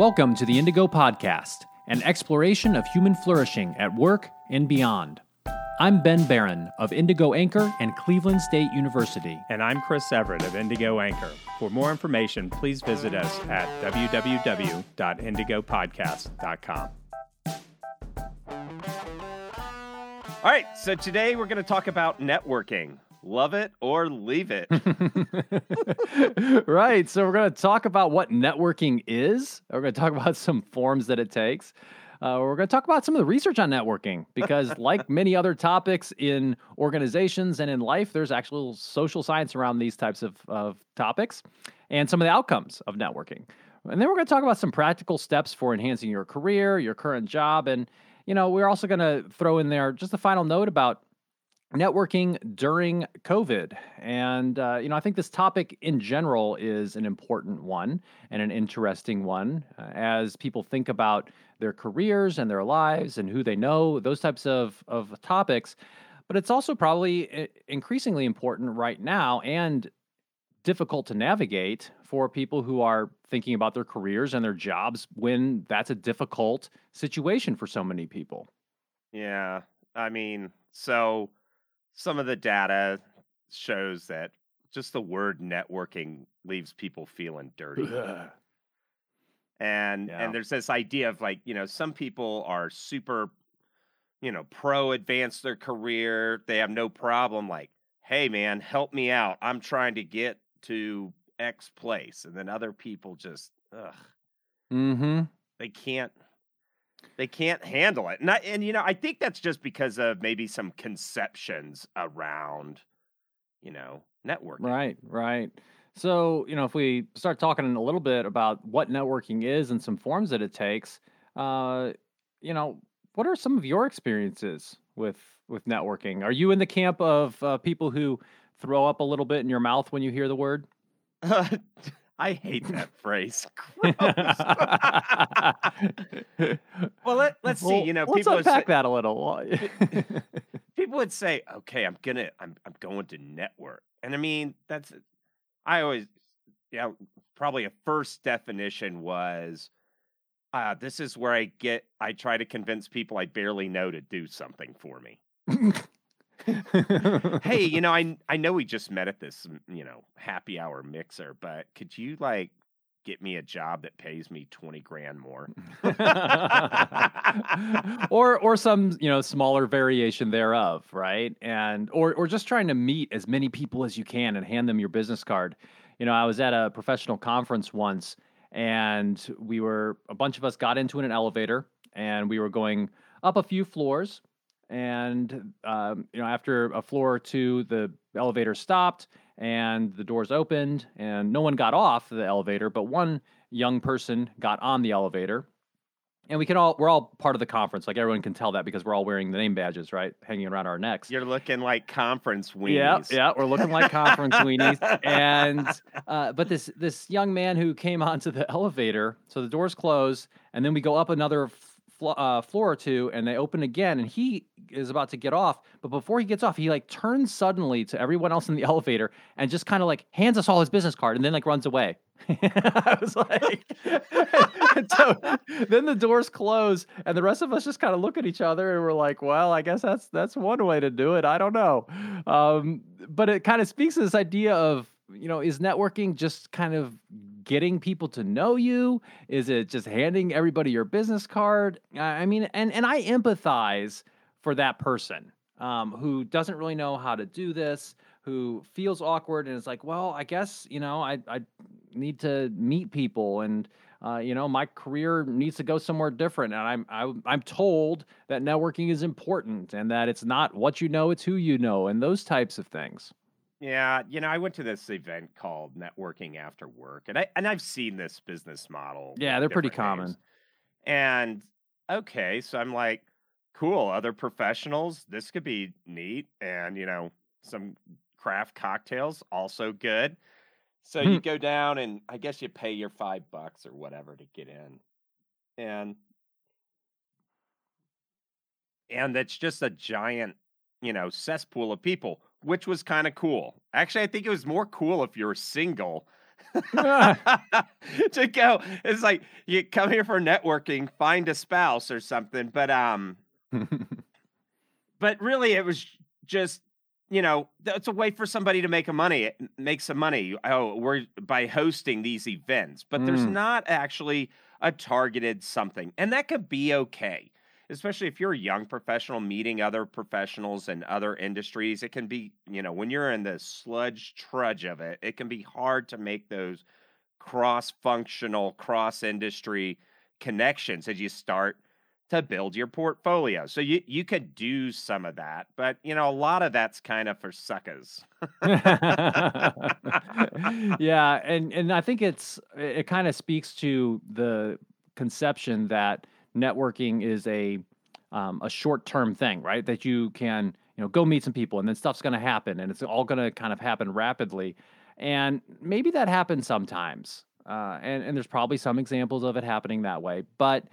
Welcome to the Indigo Podcast, an exploration of human flourishing at work and beyond. I'm Ben Baran of Indigo Anchor and Cleveland State University. And I'm Chris Everett of Indigo Anchor. For more information, please visit us at www.indigopodcast.com. All right, so today we're going to talk about networking. Love it or leave it. right. So, we're going to talk about what networking is. We're going to talk about some forms that it takes. Uh, we're going to talk about some of the research on networking because, like many other topics in organizations and in life, there's actual social science around these types of, of topics and some of the outcomes of networking. And then we're going to talk about some practical steps for enhancing your career, your current job. And, you know, we're also going to throw in there just a final note about networking during COVID. And, uh, you know, I think this topic in general is an important one and an interesting one uh, as people think about their careers and their lives and who they know, those types of, of topics. But it's also probably eh, increasingly important right now and difficult to navigate for people who are thinking about their careers and their jobs when that's a difficult situation for so many people. Yeah. I mean, so some of the data shows that just the word networking leaves people feeling dirty. and yeah. and there's this idea of like, you know, some people are super you know, pro advance their career. They have no problem like, "Hey man, help me out. I'm trying to get to X place." And then other people just ugh. Mhm. They can't they can't handle it. And I, and you know, I think that's just because of maybe some conceptions around, you know, networking. Right, right. So, you know, if we start talking a little bit about what networking is and some forms that it takes, uh, you know, what are some of your experiences with with networking? Are you in the camp of uh, people who throw up a little bit in your mouth when you hear the word? I hate that phrase. well, let, us see. You know, let's people unpack say, that a little. people would say, "Okay, I'm gonna, I'm, I'm going to network," and I mean, that's. I always, yeah, probably a first definition was, uh, "This is where I get. I try to convince people I barely know to do something for me." hey, you know, I I know we just met at this, mm, you know, happy hour mixer, but could you like get me a job that pays me 20 grand more? Or or some you know smaller variation thereof right? And or or just trying to meet as many people as you can and hand them your business card. You know i was at a professional conference once and we were a bunch of us got into an elevator and we were going up a few floors and um, you know after a floor or two the elevator stopped and the doors opened and no one got off the elevator but one young person got on the elevator. And we can all we're all part of the conference. Like everyone can tell that because we're all wearing the name badges right? Hanging around our necks. You're looking like conference weenies. yeah yeah we're looking like conference weenies. And uh, but this this young man who came onto the elevator so the doors close and then we go up another uh, floor or two and they open again and he is about to get off but before he gets off he like turns suddenly to everyone else in the elevator and just kind of like hands us all his business card and then like runs away i was like so then the doors close and the rest of us just kind of look at each other and we're like well i guess that's that's one way to do it i don't know um, but it kind of speaks to this idea of you know is networking just kind of getting people to know you? Is it just handing everybody your business card? I mean, and and I empathize for that person um, who doesn't really know how to do this, who feels awkward and is like, well, I guess you know, I I need to meet people and. Uh, you know, my career needs to go somewhere different, and I'm I, am i am told that networking is important, and that it's not what you know, it's who you know, and those types of things. Yeah, you know, I went to this event called Networking After Work, and I and I've seen this business model. Yeah, they're pretty common. Names. And okay, so I'm like, cool, other professionals, this could be neat, and you know, some craft cocktails also good. So you hmm. go down, and I guess you pay your five bucks or whatever to get in, and and it's just a giant, you know, cesspool of people which was kind of cool. Actually, I think it was more cool if you're single to go. It's like you come here for networking, find a spouse or something. But um, but really, it was just you know it's a way for somebody to make a money, make some money. Oh, we're by hosting these events, but mm. there's not actually a targeted something, and that could be okay especially if you're a young professional meeting other professionals in other industries, it can be, you know, when you're in the sludge trudge of it, it can be hard to make those cross functional, cross industry connections as you start to build your portfolio. So you you could do some of that, but you know, a lot of that's kind of for suckers. yeah, and and I think it's it kind of speaks to the conception that networking is a um, a short term thing, right? That you can you know go meet some people and then stuff's going to happen and it's all going to kind of happen rapidly, and maybe that happens sometimes, uh, and and there's probably some examples of it happening that way, but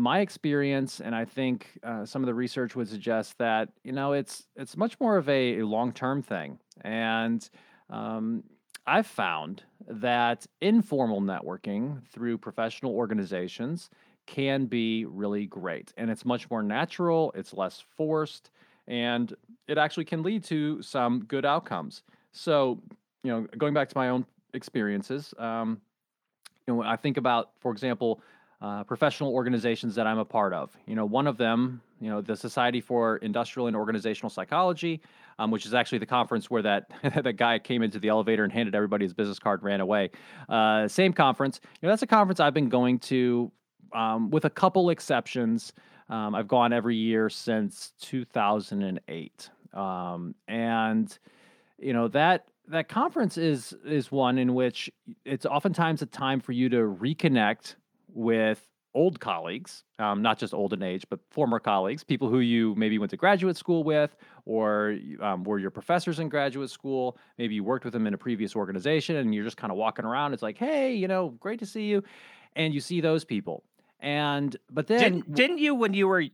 my experience and i think uh, some of the research would suggest that you know it's it's much more of a, a long-term thing and um, i've found that informal networking through professional organizations can be really great. And it's much more natural, it's less forced, and it actually can lead to some good outcomes. So, you know, going back to my own experiences, um, you know, I think about, for example, uh, professional organizations that I'm a part of. You know, one of them, you know, the Society for Industrial and Organizational Psychology, um, which is actually the conference where that that guy came into the elevator and handed everybody his business card and ran away. Uh, same conference. You know, that's a conference I've been going to um, with a couple exceptions. Um, I've gone every year since 2008, um, and you know that that conference is is one in which it's oftentimes a time for you to reconnect with old colleagues, um, not just old in age, but former colleagues, people who you maybe went to graduate school with, or um, were your professors in graduate school. Maybe you worked with them in a previous organization, and you're just kind of walking around. It's like, hey, you know, great to see you, and you see those people. And but then didn't, didn't you when you were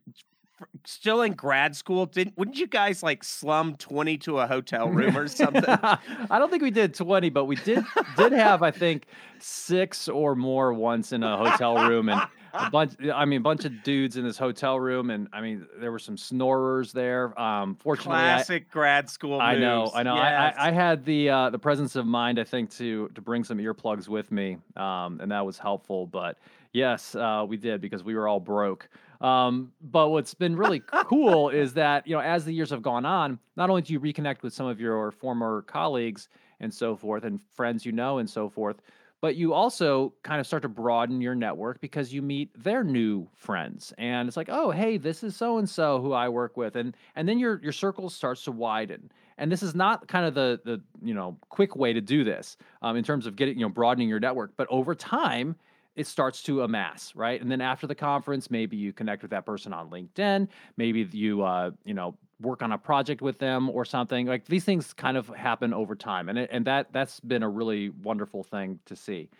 still in grad school didn't wouldn't you guys like slum 20 to a hotel room or something i don't think we did 20 but we did did have i think six or more once in a hotel room and a bunch i mean a bunch of dudes in this hotel room and i mean there were some snorers there um fortunately classic I, grad school i moves. know i know yes. I, I, had the uh the presence of mind i think to to bring some earplugs with me um and that was helpful but Yes, uh, we did because we were all broke. Um, but what's been really cool is that you know as the years have gone on, not only do you reconnect with some of your former colleagues and so forth, and friends you know and so forth, but you also kind of start to broaden your network because you meet their new friends, and it's like, oh, hey, this is so and so who I work with, and and then your your circle starts to widen. And this is not kind of the the you know quick way to do this um, in terms of getting you know broadening your network, but over time it starts to amass, right? And then after the conference, maybe you connect with that person on LinkedIn. Maybe you, uh, you know, work on a project with them or something. Like these things kind of happen over time, and it, and that that's been a really wonderful thing to see.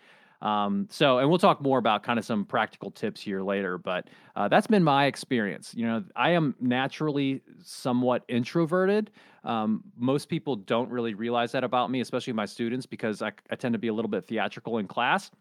Um, so, and we'll talk more about kind of some practical tips here later, but uh, that's been my experience. You know, I am naturally somewhat introverted. Um, most people don't really realize that about me, especially my students, because I, I tend to be a little bit theatrical in class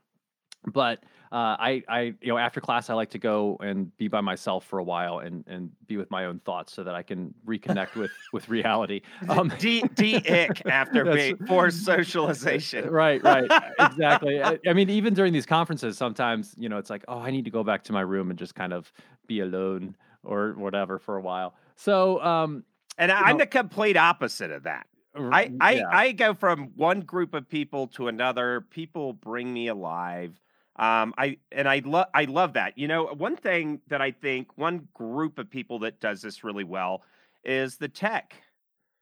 but uh, I, I, you know, after class, I like to go and be by myself for a while and and be with my own thoughts so that I can reconnect with with reality. Um, D D ick after being forced socialization. Right, right, exactly. I, I, mean, even during these conferences, sometimes you know, it's like, oh, I need to go back to my room and just kind of be alone or whatever for a while. So, um, and I'm know, the complete opposite of that. I, I, yeah. I go from one group of people to another. People bring me alive. Um, I and I love I love that. You know, one thing that I think one group of people that does this really well is the tech,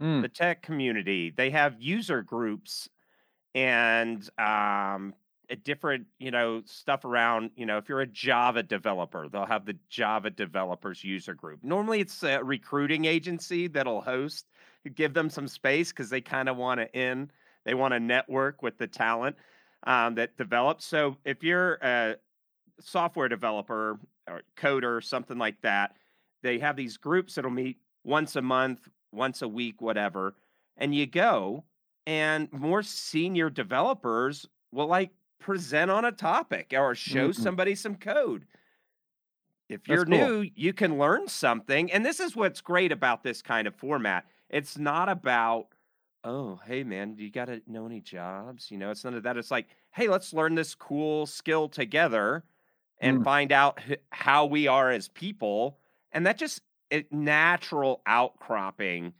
mm. the tech community. They have user groups and um, a different you know stuff around. You know, if you're a Java developer, they'll have the Java developers user group. Normally, it's a recruiting agency that'll host, give them some space because they kind of want to in. They want to network with the talent um, that develops. So if you're a software developer or coder, or something like that, they have these groups that'll meet once a month, once a week, whatever. And you go, and more senior developers will like present on a topic or show Mm-mm. somebody some code. If you're new, you can learn something. And this is what's great about this kind of format. It's not about, oh, hey, man, do you got to know any jobs? You know, it's none of that. It's like, hey, let's learn this cool skill together and Mm. find out how we are as people. And that just a natural outcropping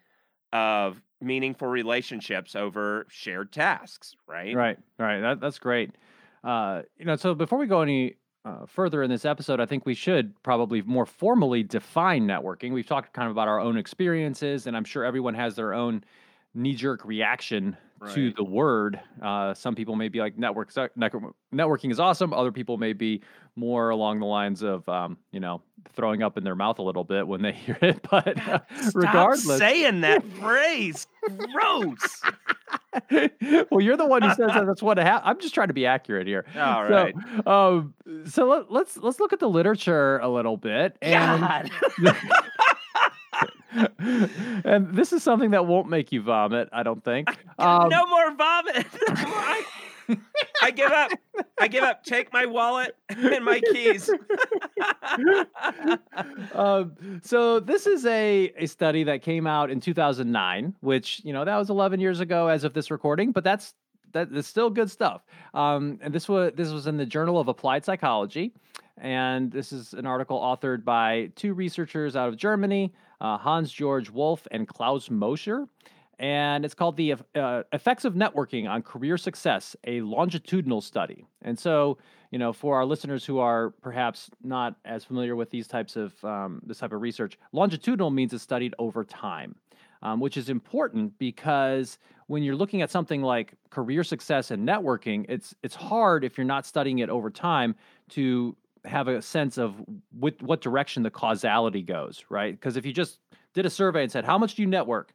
of meaningful relationships over shared tasks, right? Right, right. That that's great. Uh, you know, so before we go any uh, further in this episode, I think we should probably more formally define networking. We've talked kind of about our own experiences, and I'm sure everyone has their own knee-jerk reaction to the word. Uh, some people may be like, "Network, network networking is awesome." Other people may be more along the lines of, um, you know, throwing up in their mouth a little bit when they hear it. But uh, regardless, saying that phrase. Gross. well, you're the one who says that that's what ha- I'm just trying to be accurate here. All right. So, um, so let, let's let's look at the literature a little bit, and God. And this is something that won't make you vomit. I don't think. Um, no more vomit. I, I give up. I give up. Take my wallet and my keys. um, so this is a, a study that came out in 2009, which you know that was 11 years ago as of this recording, but that's that is still good stuff. Um, and this was this was in the Journal of Applied Psychology, and this is an article authored by two researchers out of Germany, uh, Hans Georg Wolff and Klaus Moser. And it's called the uh, Effects of Networking on Career Success, a longitudinal study. And so, you know, for our listeners who are perhaps not as familiar with these types of um, this type of research, longitudinal means it's studied over time, um, which is important because when you're looking at something like career success and networking, it's it's hard if you're not studying it over time to have a sense of what what direction the causality goes, right? Because if you just did a survey and said, "How much do you network?"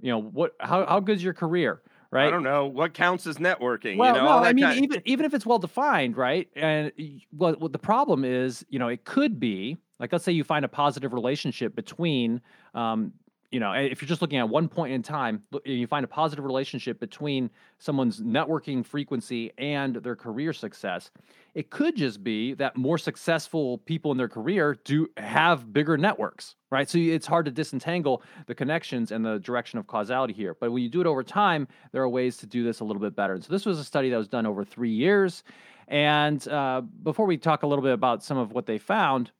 you know, what how how good's your career, right? I don't know what counts as networking. Well, you know, no, I mean, kind- even even if it's well defined, right? And what what the problem is, you know, it could be like let's say you find a positive relationship between, um, you know, if you're just looking at one point in time, you find a positive relationship between someone's networking frequency and their career success. It could just be that more successful people in their career do have bigger networks, right? So it's hard to disentangle the connections and the direction of causality here. But when you do it over time, there are ways to do this a little bit better. And so this was a study that was done over three years. And uh, before we talk a little bit about some of what they found,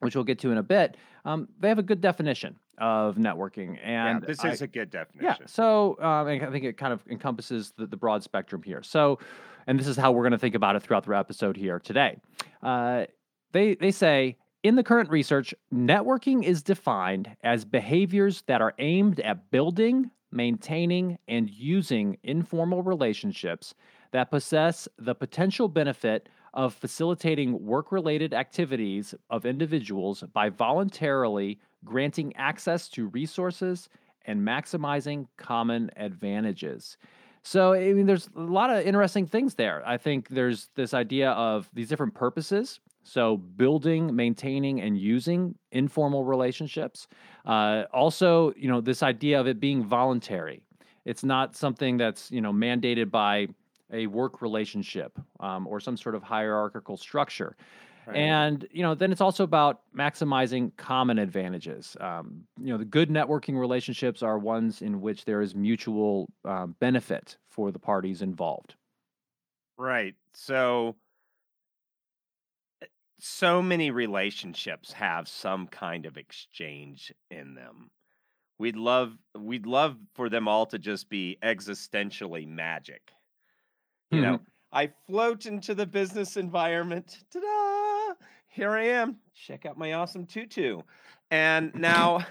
which we'll get to in a bit, um, they have a good definition of networking. yeah, And this I- is a good definition. yeah. So um, I think it kind of encompasses the, the broad spectrum here. So, and this is how we're going to think about it throughout the episode here today. Uh, they they say in the current research, networking is defined as behaviors that are aimed at building, maintaining, and using informal relationships that possess the potential benefit of facilitating work related activities of individuals by voluntarily granting access to resources and maximizing common advantages. So, I mean, there's a lot of interesting things there. I think there's this idea of these different purposes. So, building, maintaining, and using informal relationships. Uh, also, you know, this idea of it being voluntary. It's not something that's, you know, mandated by a work relationship um, or some sort of hierarchical structure. Right. And you know, then it's also about maximizing common advantages. Um, you know, the good networking relationships are ones in which there is mutual um, benefit for the parties involved. Right. So eh, so many relationships have some kind of exchange in them. We'd love we'd love for them all to just be existentially magic. You know, I float into the business environment. Ta-da! Here I am. Check out my awesome tutu. And now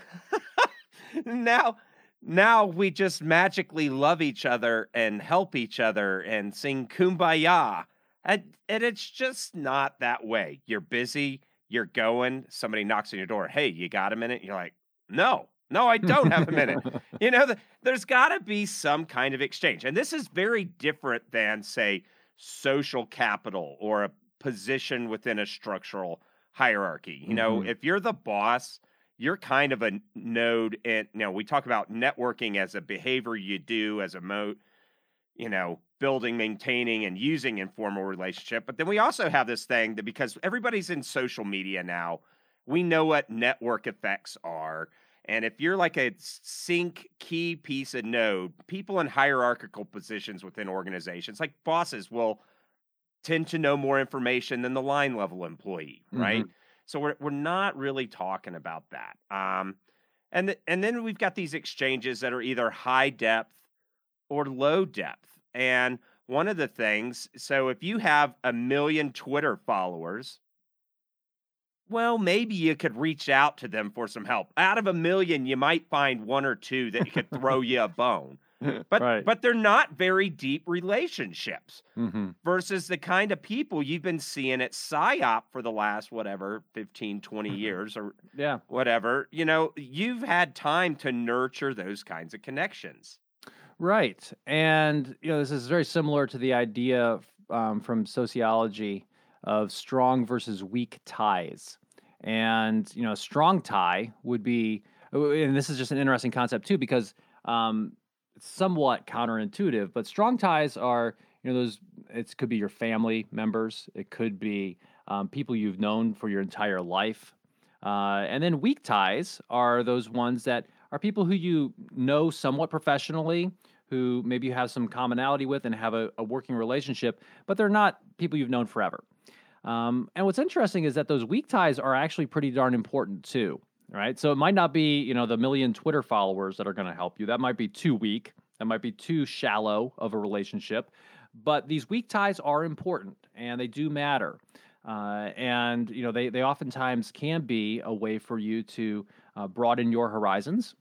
now now we just magically love each other and help each other and sing kumbaya. And, and it's just not that way. You're busy, you're going, somebody knocks on your door. Hey, you got a minute? You're like, no, no, I don't have a minute. you know, the, there's got to be some kind of exchange. And this is very different than, say, social capital or a position within a structural hierarchy. You know, Mhm. if you're the boss, you're kind of a node And you know we talk about networking as a behavior you do as a mode you know building, maintaining, and using informal relationship. But then we also have this thing that because everybody's in social media now, we know what network effects are. And if you're like a sync key piece of node, people in hierarchical positions within organizations, like bosses, will tend to know more information than the line level employee, right? Mm-hmm. So we're we're not really talking about that. Um, and th- and then we've got these exchanges that are either high depth or low depth. And one of the things, so if you have a million Twitter followers, well, maybe you could reach out to them for some help. Out of a million, you might find one or two that could throw you a bone. But right. but they're not very deep relationships mm-hmm. versus the kind of people you've been seeing at SIOP for the last whatever 15, 20 mm-hmm. years or yeah. whatever. You know, you've had time to nurture those kinds of connections. Right. And, you know, this is very similar to the idea um, from sociology of strong versus weak ties. And, you know, a strong tie would be, and this is just an interesting concept too, because um, somewhat counterintuitive, but strong ties are, you know, those, it could be your family members, it could be um, people you've known for your entire life. Uh, and then weak ties are those ones that are people who you know somewhat professionally, who maybe you have some commonality with and have a, a working relationship, but they're not people you've known forever. Um, and what's interesting is that those weak ties are actually pretty darn important too, right? So it might not be, you know, the million Twitter followers that are going to help you. That might be too weak. That might be too shallow of a relationship. But these weak ties are important and they do matter. Uh, and you know they they oftentimes can be a way for you to uh, broaden your horizons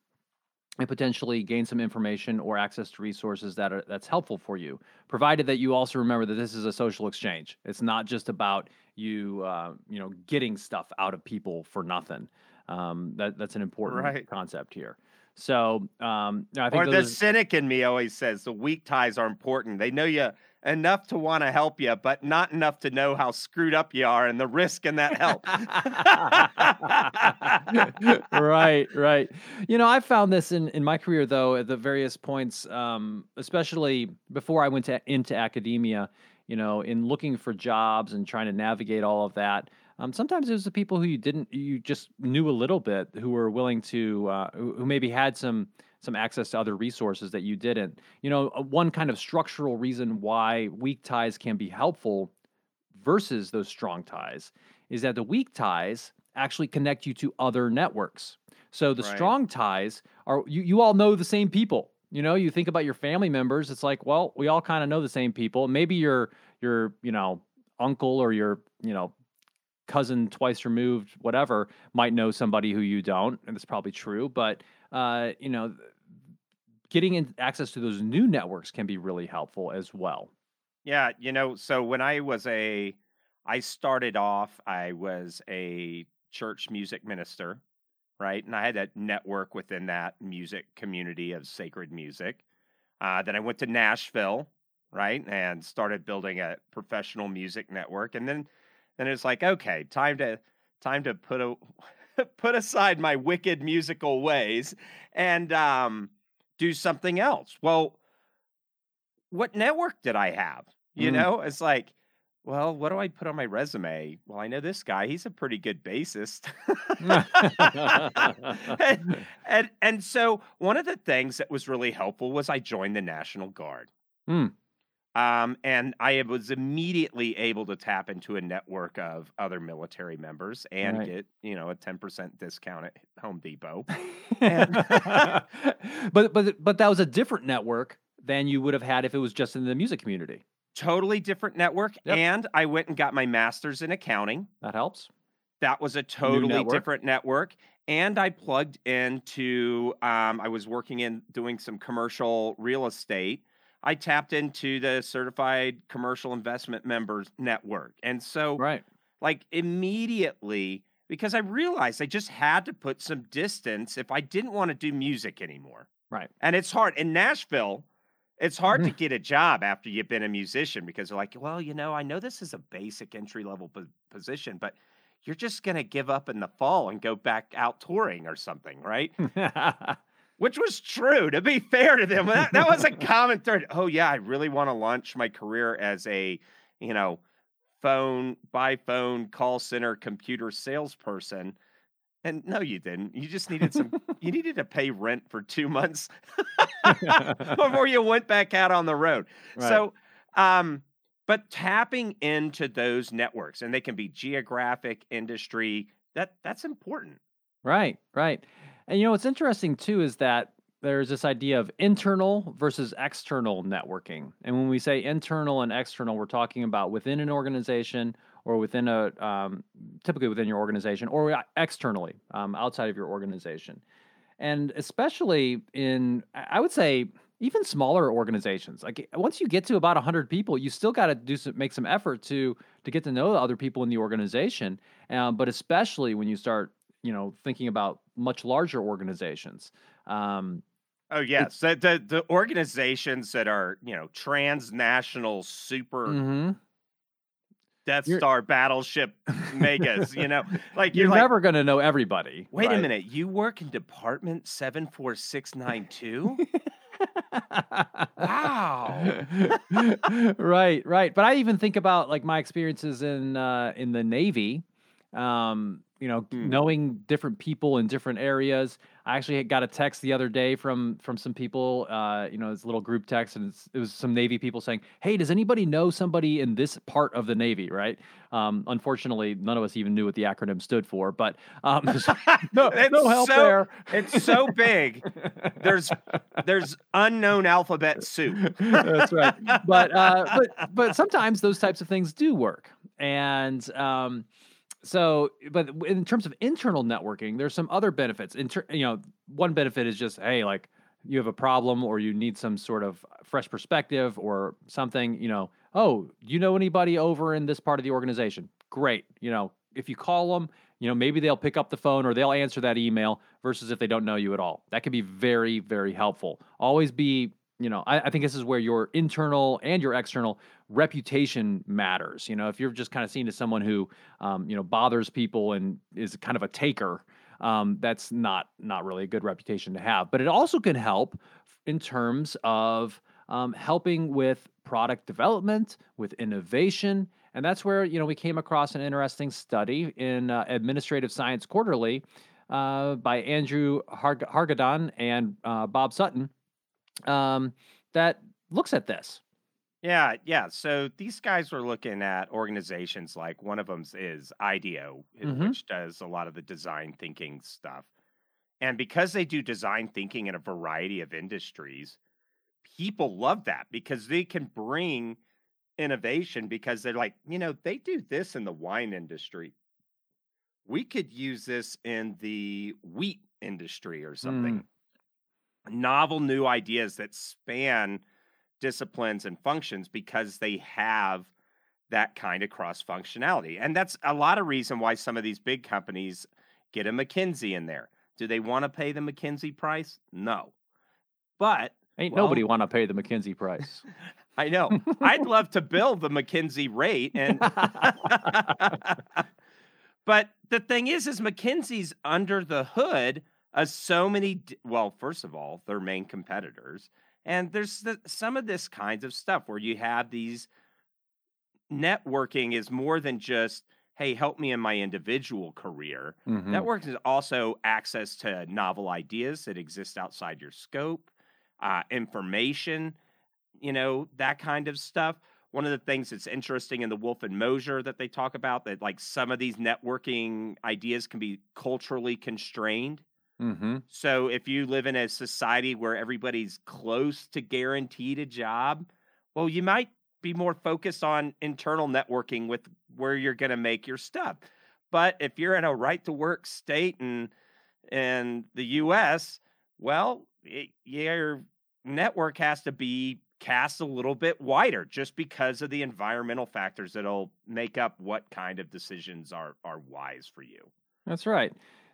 and potentially gain some information or access to resources that are that's helpful for you provided that you also remember that this is a social exchange it's not just about you uh, you know getting stuff out of people for nothing um, that that's an important right. concept here so um, I think or the cynic in me always says the weak ties are important they know you enough to want to help you, but not enough to know how screwed up you are and the risk in that help. right, right. You know, I found this in, in my career, though, at the various points, um, especially before I went to, into academia, you know, in looking for jobs and trying to navigate all of that. Um, sometimes it was the people who you didn't, you just knew a little bit, who were willing to, uh, who, who maybe had some some access to other resources that you didn't. You know, uh, one kind of structural reason why weak ties can be helpful versus those strong ties is that the weak ties actually connect you to other networks. So the right. strong ties are you you all know the same people. You know, you think about your family members, it's like, well, we all kind of know the same people. Maybe your your, you know, uncle or your, you know, cousin twice removed, whatever, might know somebody who you don't, and it's probably true. But uh, you know, getting in access to those new networks can be really helpful as well. Yeah, you know, so when I was a I started off, I was a church music minister, right? And I had a network within that music community of sacred music. Uh, then I went to Nashville, right, and started building a professional music network. And then, then it's like, okay, time to time to put a put aside my wicked musical ways and um, do something else. Well, what network did I have? You mm. know, it's like, well, what do I put on my resume? Well, I know this guy; he's a pretty good bassist. and, and, and so one of the things that was really helpful was I joined the National Guard. Mm. Um, and I was immediately able to tap into a network of other military members and right. get, you know, a 10% discount at Home Depot. and... but but but that was a different network than you would have had if it was just in the music community. Totally different network. Yep. And I went and got my master's in accounting. That helps. That was a totally network. different network. And I plugged into, um, I was working in doing some commercial real estate I tapped into the certified commercial investment members network. And so, right. like immediately, because I realized I just had to put some distance if I didn't want to do music anymore. Right. And it's hard in Nashville. It's hard to get a job after you've been a musician because they're like, well, you know, I know this is a basic entry level po- position, but you're just going to give up in the fall and go back out touring or something, right? which was true. To be fair to them, that, that was a common thread. Oh yeah, I really want to launch my career as a, you know, phone by phone call center computer salesperson. And no, you didn't. You just needed some. you needed to pay rent for two months before you went back out on the road. Right. So, um, but tapping into those networks, and they can be geographic, industry. That that's important. Right, right. And you know what's interesting too is that there's this idea of internal versus external networking. And when we say internal and external, we're talking about within an organization or within a um, typically within your organization or externally um, outside of your organization. And especially in, I would say, even smaller organizations. Like once you get to about 100 people, you still got to do some, make some effort to to get to know the other people in the organization. Um, but especially when you start, you know, thinking about much larger organizations. Um, Oh yes, the, the the organizations that are you know transnational super mhm. Death You're- Star battleship megas. You know, like You're you're, like, never going to know everybody. wait a minute, you work in Department seven four six nine two. Wow. right, right. But I even think about like my experiences in uh, in the Navy. Um, you know, Hmm. knowing different people in different areas. I actually got a text the other day from from some people. Uh, you know, it's a little group text, and it's, it was some Navy people saying, "Hey, does anybody know somebody in this part of the Navy?" Right. Um, unfortunately, none of us even knew what the acronym stood for, but um, no, no help so- there. It's so big. There's there's unknown alphabet soup. That's right. But uh, but but sometimes those types of things do work, and um, so but in terms of internal networking, there's some other benefits. In ter- you know, one benefit is just hey, like you have a problem or you need some sort of uh, fresh perspective or something. You know, oh, you know anybody over in this part of the organization? Great. You know, if you call them. You know, maybe they'll pick up the phone or they'll answer that email versus if they don't know you at all. That can be very, very helpful. Always be you know, I, I think this is where your internal and your external reputation matters. You know, if you're just kind of seen as someone who, um, you know, bothers people and is kind of a taker, um, that's not not really a good reputation to have. But it also can help in terms of um, helping with product development, with innovation, and that's where you know we came across an interesting study in uh, Administrative Science Quarterly uh, by Andrew Harg- Hargadon and uh, Bob Sutton um, that looks at this. Yeah, yeah. So these guys were looking at organizations like one of them is IDEO, i- Mhm. which does a lot of the design thinking stuff. And because they do design thinking in a variety of industries, people love that because they can bring innovation because they're like, you know, they do this in the wine industry. We could use this in the wheat industry or something. Novel new ideas that span disciplines and functions because they have that kind of cross functionality. And that's a lot of reason why some of these big companies get a McKinsey in there. Do they want to pay the McKinsey price? No. But Ain't Well- nobody want to pay the McKinsey price. I know I'd love to bill the McKinsey rate and but the thing is is McKinsey's under the hood of so many well first of all their main competitors and there's the, some of this kinds of stuff where you have these networking is more than just hey help me in my individual career Mhm. Networking is also access to novel ideas that exist outside your scope, uh, information, you know, that kind of stuff. One of the things that's interesting in the Wolff and Moser that they talk about that like some of these networking ideas can be culturally constrained. Mhm. So if you live in a society where everybody's close to guaranteed a job, well, you might be more focused on internal networking with where you're going to make your stuff. But if you're in a right to work state and in the US, well, it, your network has to be cast a little bit wider just because of the environmental factors that'll make up what kind of decisions are are wise for you. That's right.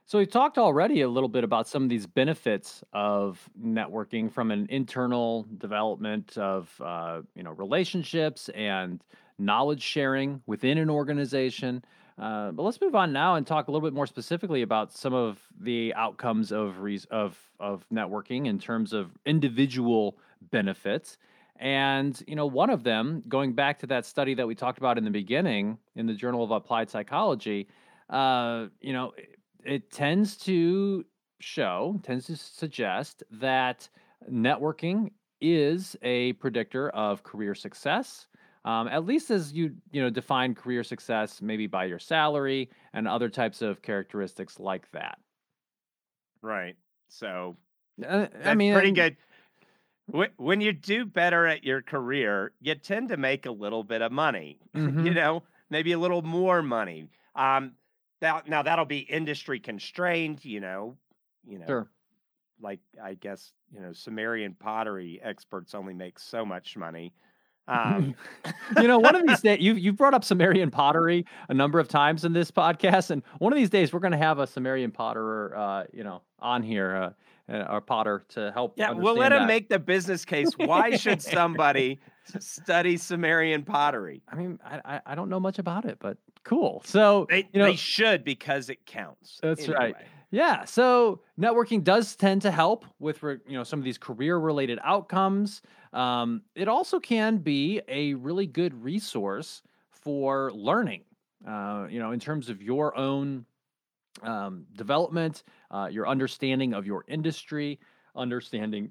So we talked already a little bit about some of these benefits of networking from an internal development of uh, you know relationships and knowledge sharing within an organization. Uh, but let's move on now and talk a little bit more specifically about some of the outcomes of res- of of networking in terms of individual benefits. And you know, one of them, going back to that study that we talked about in the beginning in the Journal of Applied Psychology, uh, you know, it, tends to show, tends to suggest that networking is a predictor of career success um, at least as you you know define career success maybe by your salary and other types of characteristics like that. Right so uh, i mean pretty good. When you do better at your career you tend to make a little bit of money mm-hmm. you know maybe a little more money. Um that, now that'll be industry constrained you know you know sure. like i guess you know sumerian pottery experts only make so much money um, you know, one of these days, you've, you've brought up Sumerian pottery a number of times in this podcast. And one of these days, we're going to have a Sumerian potterer, uh, you know, on here, uh, uh our potter to help. Yeah, we'll let that. him make the business case. Why should somebody study Sumerian pottery? I mean, I, I don't know much about it, but cool. So, they, you know, they should because it counts. That's anyway. right. Yeah, so networking does tend to help with you know some of these career related outcomes. Um, it also can be a really good resource for learning. Uh, you know, in terms of your own um, development, uh, your understanding of your industry, understanding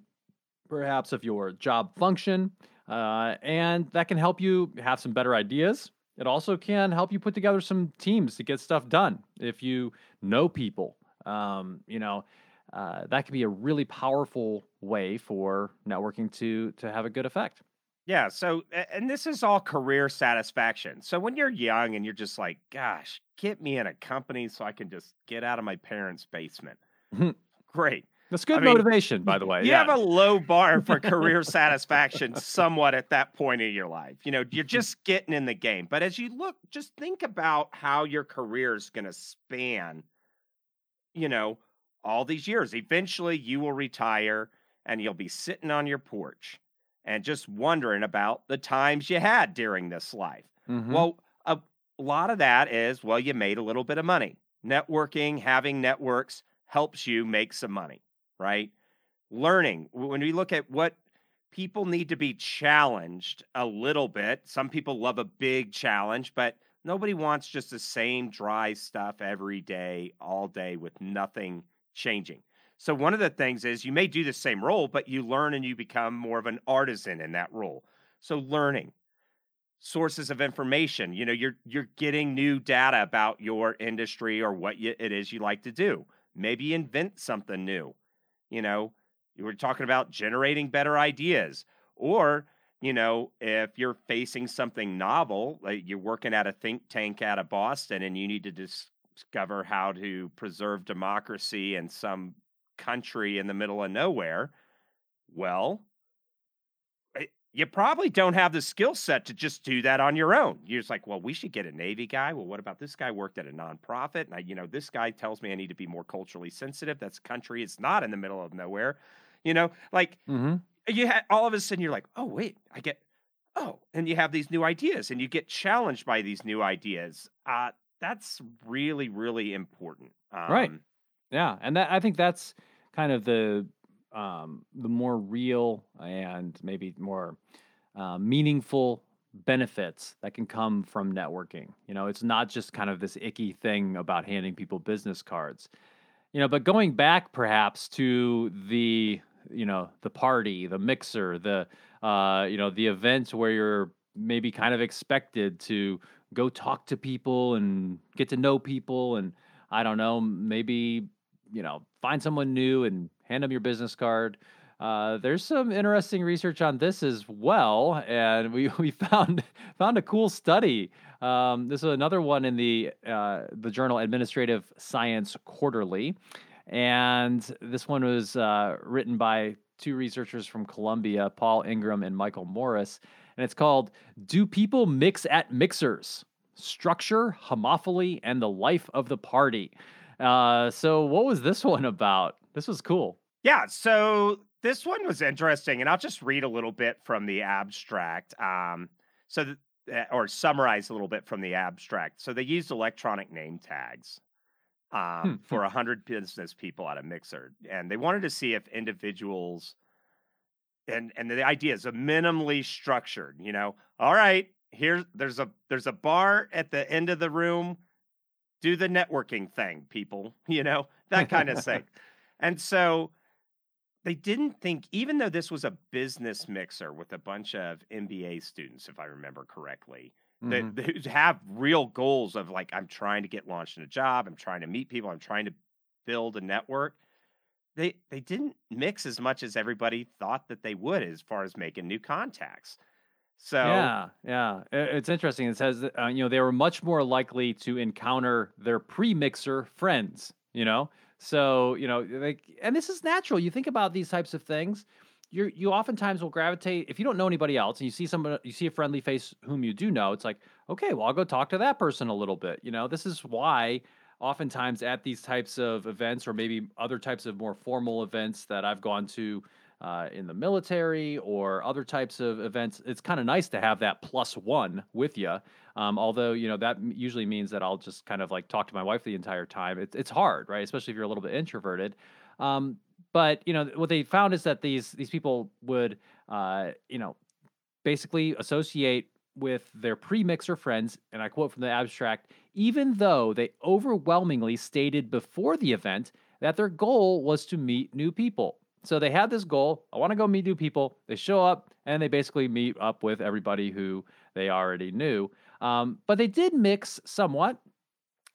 perhaps of your job function, uh, and that can help you have some better ideas. It also can help you put together some teams to get stuff done if you know people um, you know, uh, that can be a really powerful way for networking to to have a good effect. Yeah. So, and this is all career satisfaction. So when you're young and you're just like, gosh, get me in a company so I can just get out of my parents' basement. Great. That's good I motivation, mean, by the way. You yeah. have a low bar for career satisfaction somewhat at that point in your life. You know, you're just getting in the game. But as you look, just think about how your career is going to span you know, all these years. Eventually, you will retire and you'll be sitting on your porch and just wondering about the times you had during this life. Mm-hmm. Well, a lot of that is, well, you made a little bit of money. Networking, having networks helps you make some money, right? Learning. When we look at what people need to be challenged a little bit, some people love a big challenge, but Nobody wants just the same dry stuff every day, all day, with nothing changing. So, one of the things is you may do the same role, but you learn and you become more of an artisan in that role. So, learning sources of information you know you're you're getting new data about your industry or what you, it is you like to do maybe invent something new you know you were talking about generating better ideas or you know, if you're facing something novel, like you're working at a think tank out of Boston and you need to discover how to preserve democracy in some country in the middle of nowhere, well, you probably don't have the skill set to just do that on your own. You're just like, well, we should get a Navy guy. Well, what about this guy worked at a nonprofit? And I, you know, this guy tells me I need to be more culturally sensitive. That's a country. It's not in the middle of nowhere. You know, like mm-hmm you had all of a sudden you're like, oh wait, I get oh, and you have these new ideas and you get challenged by these new ideas. Uh, that's really really important. Um, right. Yeah, and that I think that's kind of the um, the more real and maybe more uh, meaningful benefits that can come from networking. You know, it's not just kind of this icky thing about handing people business cards. You know, but going back perhaps to the you know the party the mixer the uh you know the event where you're maybe kind of expected to go talk to people and get to know people and i don't know maybe you know find someone new and hand them your business card uh, there's some interesting research on this as well, and we, we found found a cool study. Um, this is another one in the uh, the journal Administrative Science Quarterly, and this one was uh, written by two researchers from Columbia, Paul Ingram and Michael Morris. And it's called Do People Mix at Mixers? Structure, Homophily, and the Life of the Party. Uh, so, what was this one about? This was cool. Yeah. So, this one was interesting. And I'll just read a little bit from the abstract. Um, so, th- eh, or summarize a little bit from the abstract. So they used electronic name tags Hmm, um, for a hundred business people at a mixer, and they wanted to see if individuals and and the idea is a minimally structured. You know, all right, here's there's a there's a bar at the end of the room. Do the networking thing, people. You know that kind of thing. And so they didn't think, even though this was a business mixer with a bunch of MBA students, if I remember correctly, Mhm. that, that have real goals of like, I'm trying to get launched in a job, I'm trying to meet people, I'm trying to build a network. They they didn't mix as much as everybody thought that they would as far as making new contacts. So Yeah, yeah. It's interesting. It says uh, you know they were much more likely to encounter their pre-mixer friends. You know, so you know, like, and this is natural. You think about these types of things. You you oftentimes will gravitate if you don't know anybody else and you see someone you see a friendly face whom you do know. It's like okay, well I'll go talk to that person a little bit. You know, this is why oftentimes at these types of events or maybe other types of more formal events that I've gone to uh, in the military or other types of events, it's kind of nice to have that plus one with you. Um, although you know that usually means that I'll just kind of like talk to my wife the entire time. It's it's hard, right? Especially if you're a little bit introverted. Um, but you know what they found is that these these people would uh, you know basically associate with their pre-mixer friends, and I quote from the abstract, even though they overwhelmingly stated before the event that their goal was to meet new people. So they had this goal, I want to go meet new people. They show up and they basically meet up with everybody who they already knew. Um, but they did mix somewhat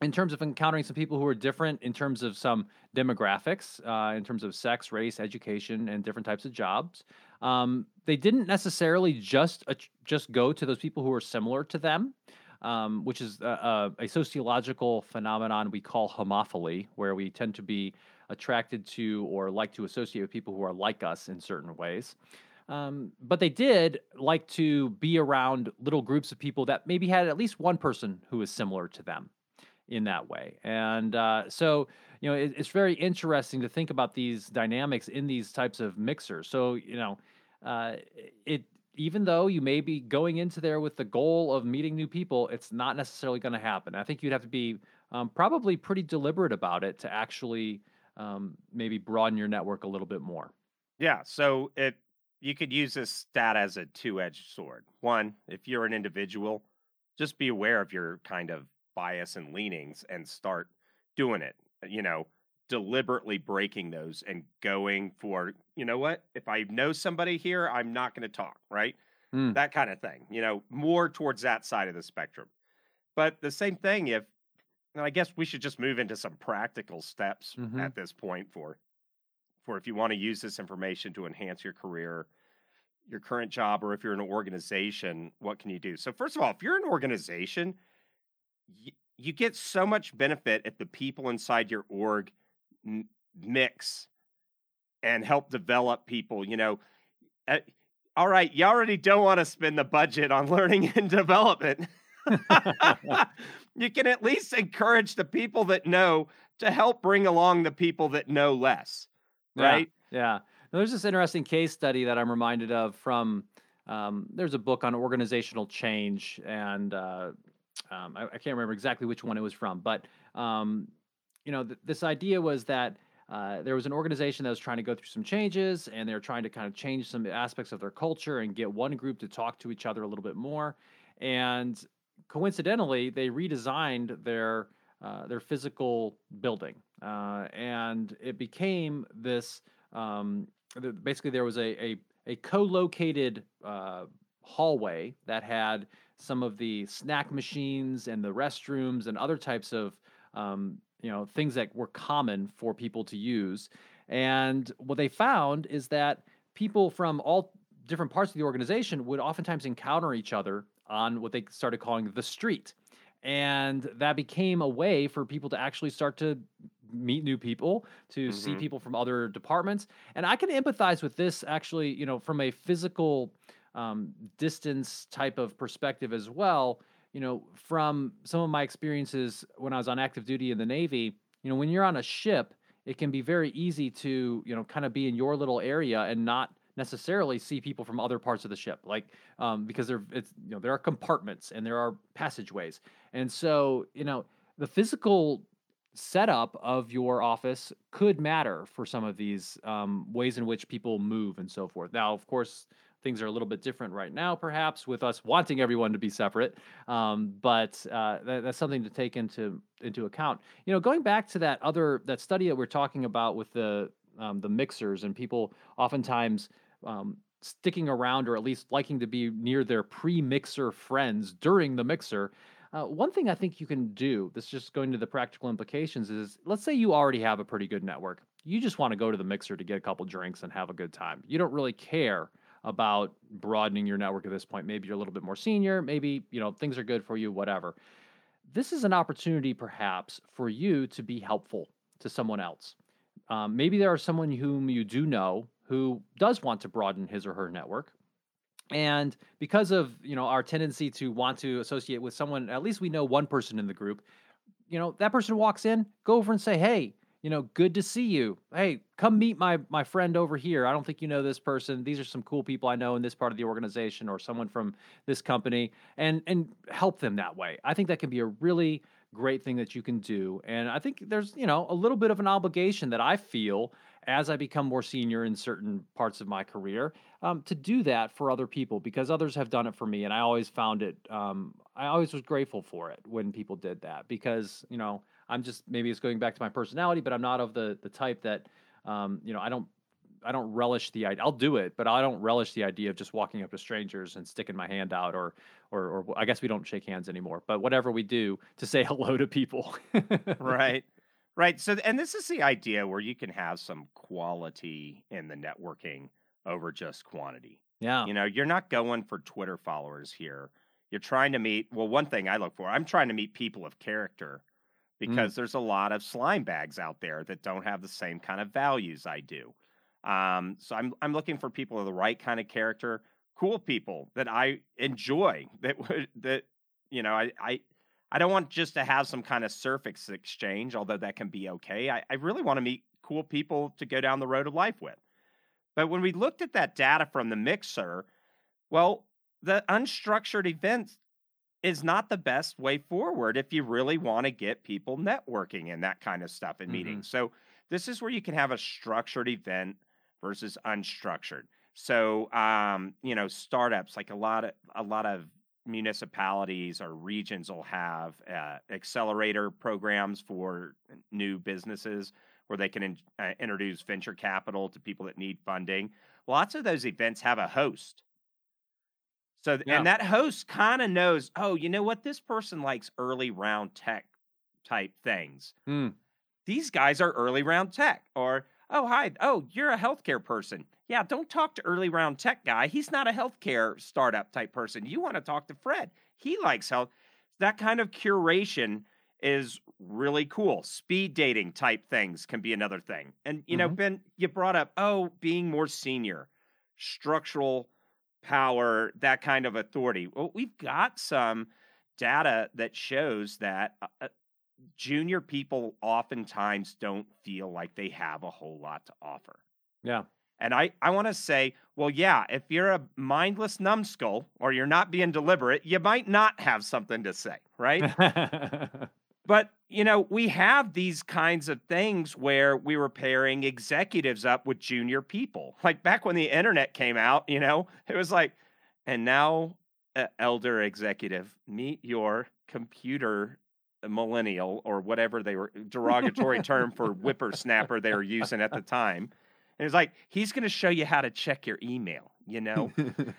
in terms of encountering some people who are different in terms of some demographics, uh, in terms of sex, race, education, and different types of jobs. Um, they didn't necessarily just uh, just go to those people who are similar to them, um, which is a, a sociological phenomenon we call homophily, where we tend to be attracted to or like to associate with people who are like us in certain ways. Um, but they did like to be around little groups of people that maybe had at least one person who was similar to them in that way. And uh, so, you know, it, it's very interesting to think about these dynamics in these types of mixers. So, you know, uh, it even though you may be going into there with the goal of meeting new people, it's not necessarily going to happen. I think you'd have to be um, probably pretty deliberate about it to actually um, maybe broaden your network a little bit more. Yeah, so it you could use this stat as a two-edged sword. One, if you're an individual, just be aware of your kind of bias and leanings and start doing it. You know, deliberately breaking those and going for, you know what? If I know somebody here, I'm not going to talk, right? Hmm. That kind of thing. You know, more towards that side of the spectrum. But the same thing if and I guess we should just move into some practical steps Mhm. at this point for for if you want to use this information to enhance your career, your current job, or if you're an organization, what can you do? So, first of all, if you're an organization, y- you get so much benefit if the people inside your org m- mix and help develop people. You know, uh, all right, you already don't want to spend the budget on learning and development. you can at least encourage the people that know to help bring along the people that know less right? Yeah. Now, there's this interesting case study that I'm reminded of from. Um, there's a book on organizational change, and uh, um, I, I can't remember exactly which one it was from, but um, you know, th- this idea was that uh, there was an organization that was trying to go through some changes, and they're trying to kind of change some aspects of their culture and get one group to talk to each other a little bit more. And coincidentally, they redesigned their uh, their physical building, uh, and it became this. Um, basically, there was a a, a co-located uh, hallway that had some of the snack machines and the restrooms and other types of um, you know things that were common for people to use. And what they found is that people from all different parts of the organization would oftentimes encounter each other on what they started calling the street. And that became a way for people to actually start to meet new people, to see Mhm. people from other departments. And I can empathize with this actually, you know, from a physical um, distance type of perspective as well. You know, from some of my experiences when I was on active duty in the Navy, you know, when you're on a ship, it can be very easy to, you know, kind of be in your little area and not necessarily see people from other parts of the ship, like um, because there it's you know there are compartments and there are passageways, and so you know the physical setup of your office could matter for some of these um, ways in which people move and so forth. Now, of course, things are a little bit different right now, perhaps with us wanting everyone to be separate. Um, but uh, that, that's something to take into into account. You know, going back to that other that study that we're talking about with the um, the mixers and people oftentimes um, sticking around or at least liking to be near their pre-mixer friends during the mixer. Uh, one thing I think you can do, this is just going to the practical implications, is let's say you already have a pretty good network. You just want to go to the mixer to get a couple drinks and have a good time. You don't really care about broadening your network at this point. Maybe you're a little bit more senior, maybe, you know, things are good for you, whatever. This is an opportunity perhaps for you to be helpful to someone else. Um, maybe there are someone whom you do know who does want to broaden his or her network. And because of, you know, our tendency to want to associate with someone, at least we know one person in the group, you know, that person walks in, go over and say, "Hey, you know, good to see you. Hey, come meet my my friend over here. I don't think you know this person. These are some cool people I know in this part of the organization or someone from this company and and help them that way. I think that can be a really great thing that you can do. And I think there's, you know, a little bit of an obligation that I feel as I become more senior in certain parts of my career um, to do that for other people because others have done it for me. And I always found it, um, I always was grateful for it when people did that because, you know, I'm just maybe it's going back to my personality, but I'm not of the the type that um, you know I don't I don't relish the idea. I'll do it, but I don't relish the idea of just walking up to strangers and sticking my hand out, or, or, or I guess we don't shake hands anymore. But whatever we do to say hello to people, right, right. So, and this is the idea where you can have some quality in the networking over just quantity. Yeah, you know, you're not going for Twitter followers here. You're trying to meet. Well, one thing I look for, I'm trying to meet people of character Mm. because mm. there's a lot of slime bags out there that don't have the same kind of values I do. Um, so I'm I'm looking for people of the right kind of character, cool people that I enjoy. That would that you know I I I don't want just to have some kind of surface exchange, although that can be okay. I, I really want to meet cool people to go down the road of life with. But when we looked at that data from the mixer, well, the unstructured events is not the best way forward if you really want to get people networking and that kind of stuff in mm-hmm. meetings. So this is where you can have a structured event versus unstructured. So um, you know, startups like a lot of a lot of municipalities or regions will have uh, accelerator programs for new businesses where they can in, uh, introduce venture capital to people that need funding. Lots of those events have a host so, yeah. and that host kind of knows, oh, you know what? This person likes early round tech type things. Mm. These guys are early round tech. Or, oh, hi. Oh, you're a healthcare person. Yeah, don't talk to early round tech guy. He's not a healthcare startup type person. You want to talk to Fred. He likes health. That kind of curation is really cool. Speed dating type things can be another thing. And, you mm-hmm. know, Ben, you brought up, oh, being more senior, structural power, that kind of authority. Well, we've got some data that shows that uh, uh, junior people oftentimes don't feel like they have a whole lot to offer. Yeah. And I, I want to say, well, yeah, if you're a mindless numbskull or you're not being deliberate, you might not have something to say, right? But, you know, we have these kinds of things where we were pairing executives up with junior people. Like back when the internet came out, you know, it was like, and now, uh, elder executive, meet your computer millennial or whatever they were derogatory term for whippersnapper they were using at the time. And it's like, he's going to show you how to check your email, you know?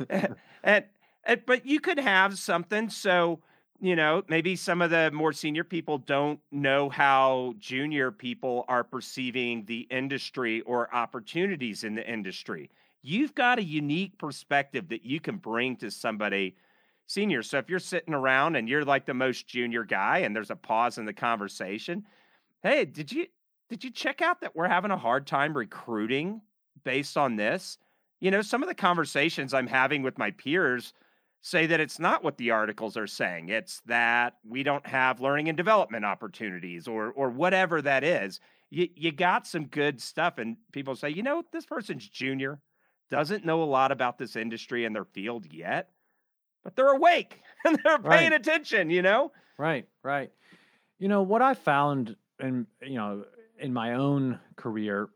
and, and, and, but you could have something. So, you know, maybe some of the more senior people don't know how junior people are perceiving the industry or opportunities in the industry. You've got a unique perspective that you can bring to somebody senior. So if you're sitting around and you're like the most junior guy and there's a pause in the conversation, hey, did you did you check out that we're having a hard time recruiting based on this? You know, some of the conversations I'm having with my peers say that it's not what the articles are saying. It's that we don't have learning and development opportunities or or whatever that is. You you got some good stuff and people say, "You know, this person's junior. doesn't know a lot about this industry and their field yet, but they're awake and they're paying Right. attention, you know? Right, right. You know what I found, and you know, in my own career,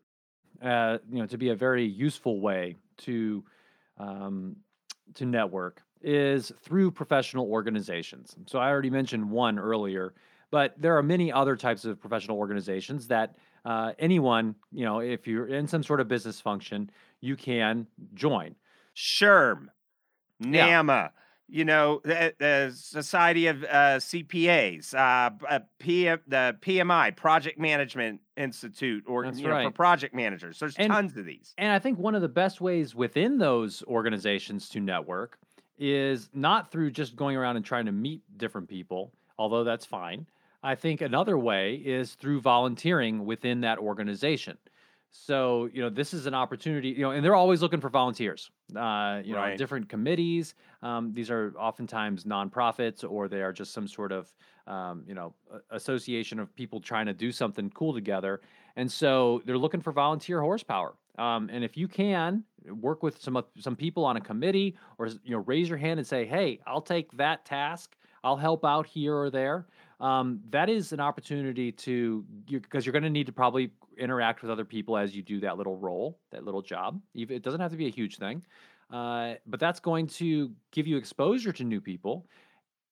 uh, you know, to be a very useful way to um, to network is through professional organizations. So I already mentioned one earlier, but there are many other types of professional organizations that uh, anyone, you know, if you're in some sort of business function, you can join. SHRM, Yeah. You know, the, the Society of uh, CPAs, uh, uh, PM, the PMI, Project Management Institute, or you know, for project managers. There's And- tons of these. And I think one of the best ways within those organizations to network is not through just going around and trying to meet different people, although that's fine. I think another way is through volunteering within that organization. So, you know, this is an opportunity, you know, and they're always looking for volunteers, uh, you know, Right. different committees. Um, these are oftentimes nonprofits or they are just some sort of, um, you know, association of people trying to do something cool together. And so they're looking for volunteer horsepower. Um, and if you can work with some of- some people on a committee, or you know, raise your hand and say, "Hey, I'll take that task. I'll help out here or there." Um, that is an opportunity to because you're going to need to probably interact with other people as you do that little role, that little job. It doesn't have to be a huge thing, uh, but that's going to give you exposure to new people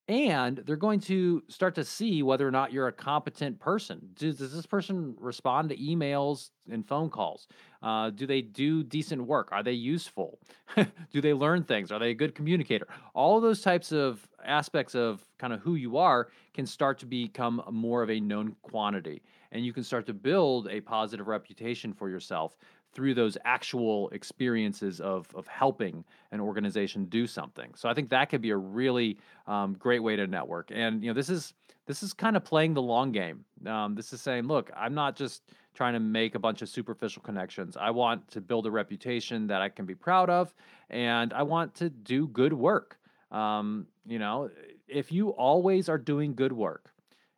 and they're going to start to see whether or not you're a competent person. Does, does this person respond to emails and phone calls? Uh, do they do decent work? Are they useful? do they learn things? Are they a good communicator? All those types of aspects of kind of who you are can start to become more of a known quantity, and you can start to build a positive reputation for yourself through those actual experiences of of helping an organization do something. So I think that could be a really um, great way to network. And you know, this is this is kind of playing the long game. Um, this is saying, look, I'm not just trying to make a bunch of superficial connections. I want to build a reputation that I can be proud of, and I want to do good work. Um, you know, if you always are doing good work,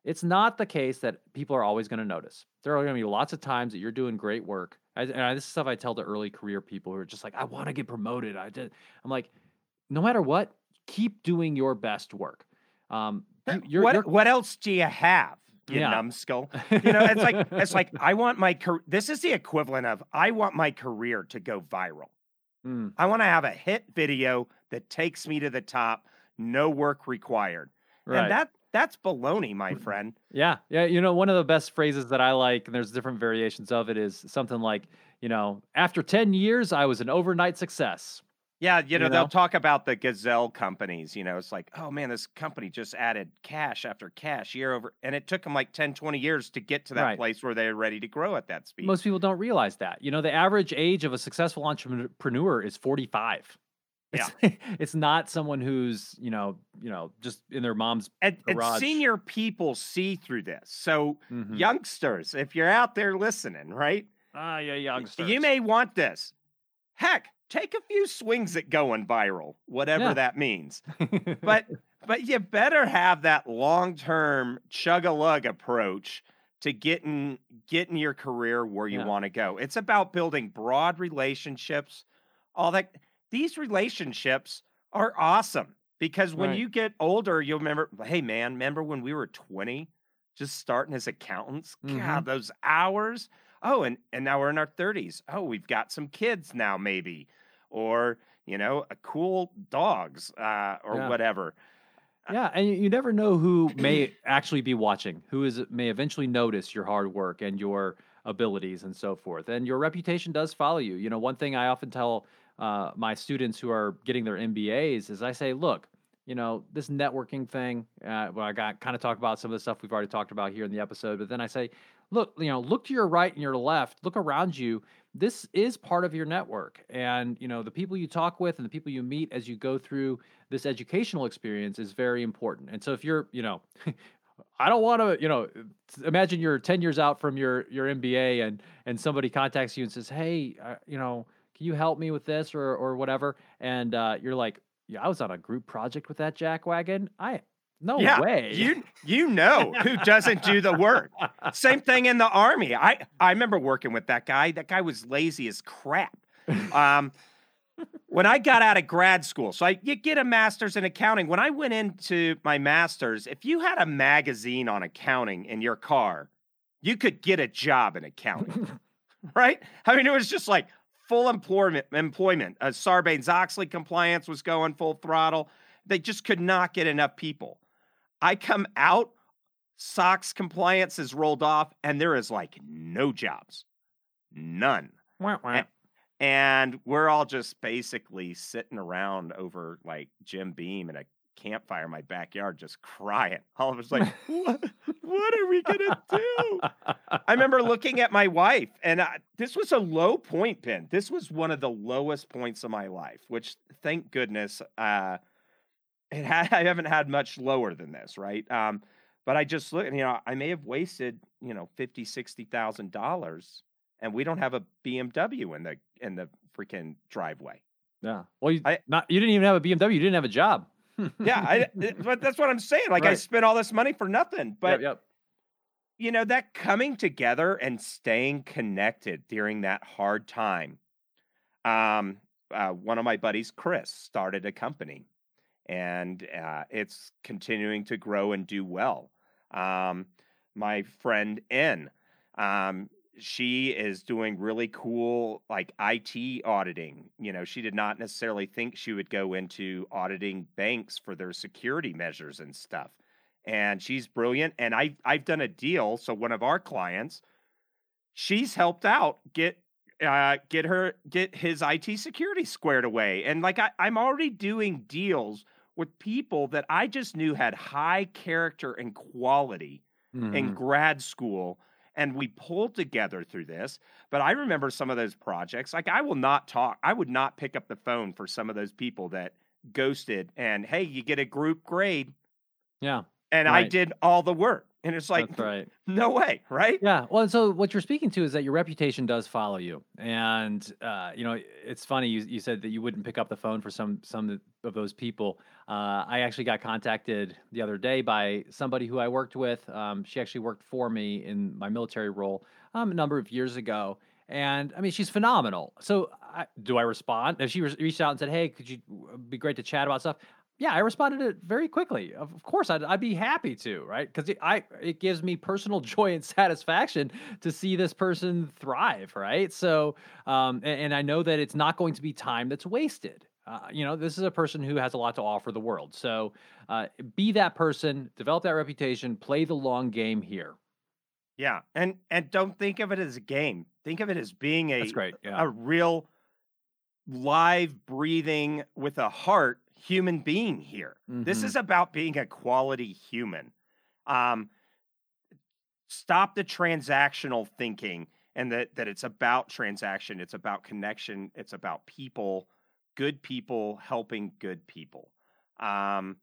it's not the case that people are always going to notice. There are going to be lots of times that you're doing great work. I, and I, this is stuff I tell to early career people who are just like, I want to get promoted. I did. I'm like, no matter what, keep doing your best work. Um, you- you're, what you're- what else do you have? You Yeah. numbskull. You know, it's like it's like I want my career. this is the equivalent of I want my career to go viral. Mm, I want to have a hit video that takes me to the top, no work required. right. And that that's baloney, my friend. Yeah, yeah. You know, one of the best phrases that I like, and there's different variations of it, is something like, you know, after 10 years, I was an overnight success. Yeah, you know, You they'll talk about the gazelle companies. You know, it's like, oh man, this company just added cash after cash year over. And it took them like 10, 20 years to get to that Right. place where they're ready to grow at that speed. Most people don't realize that. You know, the average age of a successful entrepreneur is 45. It's, it's not someone who's, you know, you know, just in their mom's. and, and senior people see through this. So, Mhm. youngsters, if you're out there listening, right? Ah, yeah, youngsters. You may want this. Heck, take a few swings at going viral, whatever Yeah. that means. But but you better have that long-term chug-a-lug approach to getting getting your career where you Yeah. want to go. It's about building broad relationships. All that these relationships are awesome because when Right. you get older, you'll remember, hey man, remember when we were 20 just starting as accountants? Mhm. God, those hours. Oh, and and now we're in our 30s. Oh, we've got some kids now maybe. Or, you know, a cool dogs uh, or Yeah. whatever. Yeah, and you, never know who may actually be watching, who is may eventually notice your hard work and your abilities and so forth. And your reputation does follow you. You know, one thing I often tell uh, my students who are getting their MBAs is I say, look, you know, this networking thing. Uh, well, I got kind of talk about some of the stuff we've already talked about here in the episode, but then I say, look, you know, look to your right and your left, look around you. This is part of your network, and you know, the people you talk with and the people you meet as you go through this educational experience is very important. And so if you're, you know, I don't want to, you know, imagine you're 10 years out from your your MBA and and somebody contacts you and says, "Hey, uh, you know, can you help me with this or or whatever?" And uh, you're like, "Yeah, I was on a group project with that jackwagon. I no yeah, way." You you know who doesn't do the work. Same thing in the army. I I remember working with that guy. That guy was lazy as crap. Um, when I got out of grad school, so I you get a master's in accounting. When I went into my master's, if you had a magazine on accounting in your car, you could get a job in accounting, right? I mean, it was just like full employment. Employment. Uh, Sarbanes Oxley compliance was going full throttle. They just could not get enough people. I come out, SOX compliance is rolled off, and there is like no jobs, none. Wah, wah. And we're all just basically sitting around over like Jim Beam and a campfire in my backyard, just crying. All of us like, what, what are we gonna do? I remember looking at my wife, and I, this was a low point, Ben. This was one of the lowest points of my life, which thank goodness, uh, it had, I haven't had much lower than this, right? Um, but I just look, you know, I may have wasted, you know, fifty, sixty thousand dollars, and we don't have a BMW in the in the freaking driveway. Yeah. Well, you, I- not, you didn't even have a BMW. You didn't have a job. Yeah, I, but that's what I'm saying. Like I spent all this money for nothing. But yep, yep. you know that coming together and staying connected during that hard time um uh, one of my buddies chris started a company and uh, it's continuing to grow and do well um my friend n um she is doing really cool like IT auditing. You know, she did not necessarily think she would go into auditing banks for their security measures and stuff and she's brilliant. And I I've done a deal. So one of our clients, she's helped out get uh, get her get his IT security squared away. And like I, I'm already doing deals with people that I just knew had high character and quality in Mhm. grad school. And we pulled together through this. But I remember some of those projects. Like I will not talk, I would not pick up the phone for some of those people that ghosted and hey, you get a group grade Yeah, and I did all the work. And it's like, that's right. no way, right? Yeah. Well, so what you're speaking to is that your reputation does follow you, and uh, you know it's funny. You you said that you wouldn't pick up the phone for some some of those people. Uh, I actually got contacted the other day by somebody who I worked with. Um, she actually worked for me in my military role um, a number of years ago. And I mean, she's phenomenal. So, I, do I respond? If she re- reached out and said, "Hey, could you be great to chat about stuff?" Yeah, I responded it very quickly. Of of course, I'd, I'd be happy to, right? Because it, I it gives me personal joy and satisfaction to see this person thrive, right? So, um, and, and I know that it's not going to be time that's wasted. Uh, you know, this is a person who has a lot to offer the world. So, uh, be that person, develop that reputation, play the long game here. Yeah. And and don't think of it as a game. Think of it as being a great. Yeah. a real live breathing with a heart human being here. This Mhm. is about being a quality human. Um stop the transactional thinking and that that it's about transaction, it's about connection, it's about people, good people helping good people. Um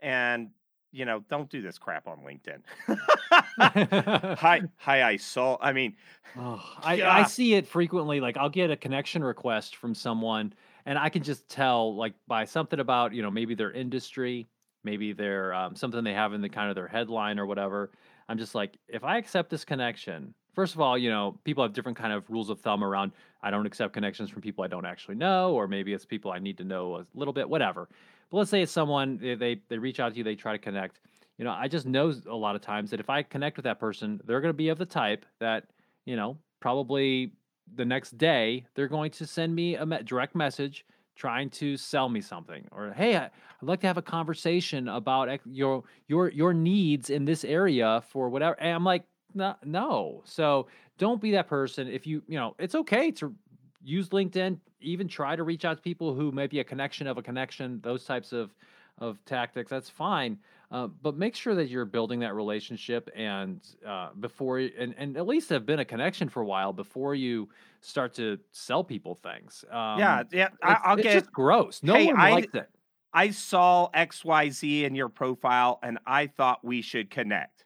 and you know, don't do this crap on LinkedIn. hi, hi, I saw. I mean, Oh, I, I see it frequently. Like I'll get a connection request from someone, and I can just tell, like by something about you know maybe their industry, maybe their um, something they have in the kind of their headline or whatever. I'm just like, if I accept this connection, first of all, you know, people have different kind of rules of thumb around. I don't accept connections from people I don't actually know, or maybe it's people I need to know a little bit, whatever. But let's say it's someone they they, they reach out to you, they try to connect. You know, I just know a lot of times that if I connect with that person, they're going to be of the type that you know, probably the next day, they're going to send me a me- direct message trying to sell me something or hey I, i'd like to have a conversation about your your your needs in this area for whatever and i'm like no no so don't be that person if you you know it's okay to use linkedin even try to reach out to people who may be a connection of a connection those types of of tactics that's fine uh, but make sure that you're building that relationship and uh, before and, and at least have been a connection for a while before you start to sell people things. Um, yeah, yeah. I, it's, I'll it's get. just gross. No Hey, one I- likes it. I saw X Y Z in your profile, and I thought we should connect.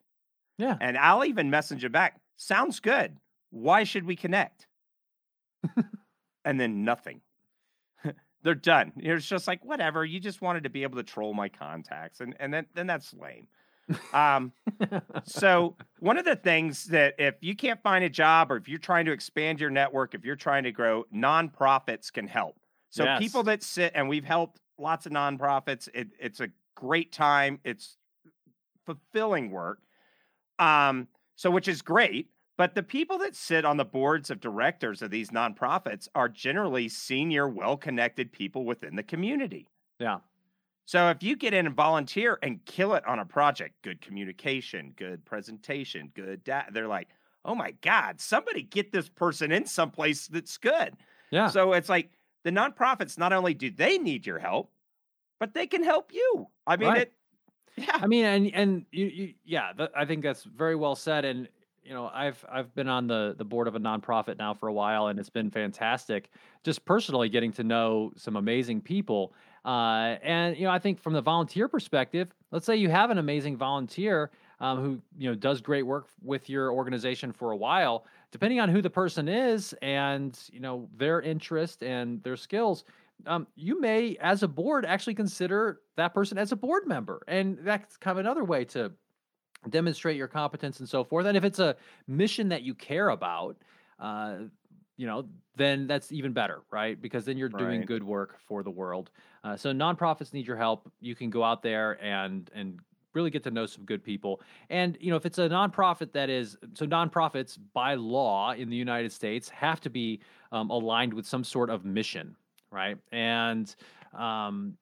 Yeah. And I'll even message it back. Sounds good. Why should we connect? and then nothing. They're done. It's just like whatever. You just wanted to be able to troll my contacts, and and then then that's lame. Um, so one of the things that if you can't find a job or if you're trying to expand your network, if you're trying to grow, nonprofits can help. So Yes. people that sit and we've helped lots of nonprofits. It, it's a great time. It's fulfilling work. Um, so which is great. But the people that sit on the boards of directors of these nonprofits are generally senior, well-connected people within the community. Yeah. So if you get in and volunteer and kill it on a project, good communication, good presentation, good data, they're like, oh my God, somebody get this person in someplace that's good. Yeah. So it's like the nonprofits, not only do they need your help, but they can help you. I mean, Right. it, yeah. I mean, and and you, you yeah, th- I think that's very well said. And you know, I've I've been on the the board of a nonprofit now for a while, and it's been fantastic. Just personally getting to know some amazing people. Uh, and you know, I think from the volunteer perspective, let's say you have an amazing volunteer um, who you know does great work with your organization for a while. Depending on who the person is and you know their interest and their skills, um, you may, as a board, actually consider that person as a board member, and that's kind of another way to demonstrate your competence and so forth. And if it's a mission that you care about, uh, you know, then that's even better, right? Because then you're doing good work for the world. Uh, so nonprofits need your help. You can go out there and and really get to know some good people. And you know, if it's a nonprofit that is so nonprofits by law in the United States have to be um, aligned with some sort of mission, right? And um,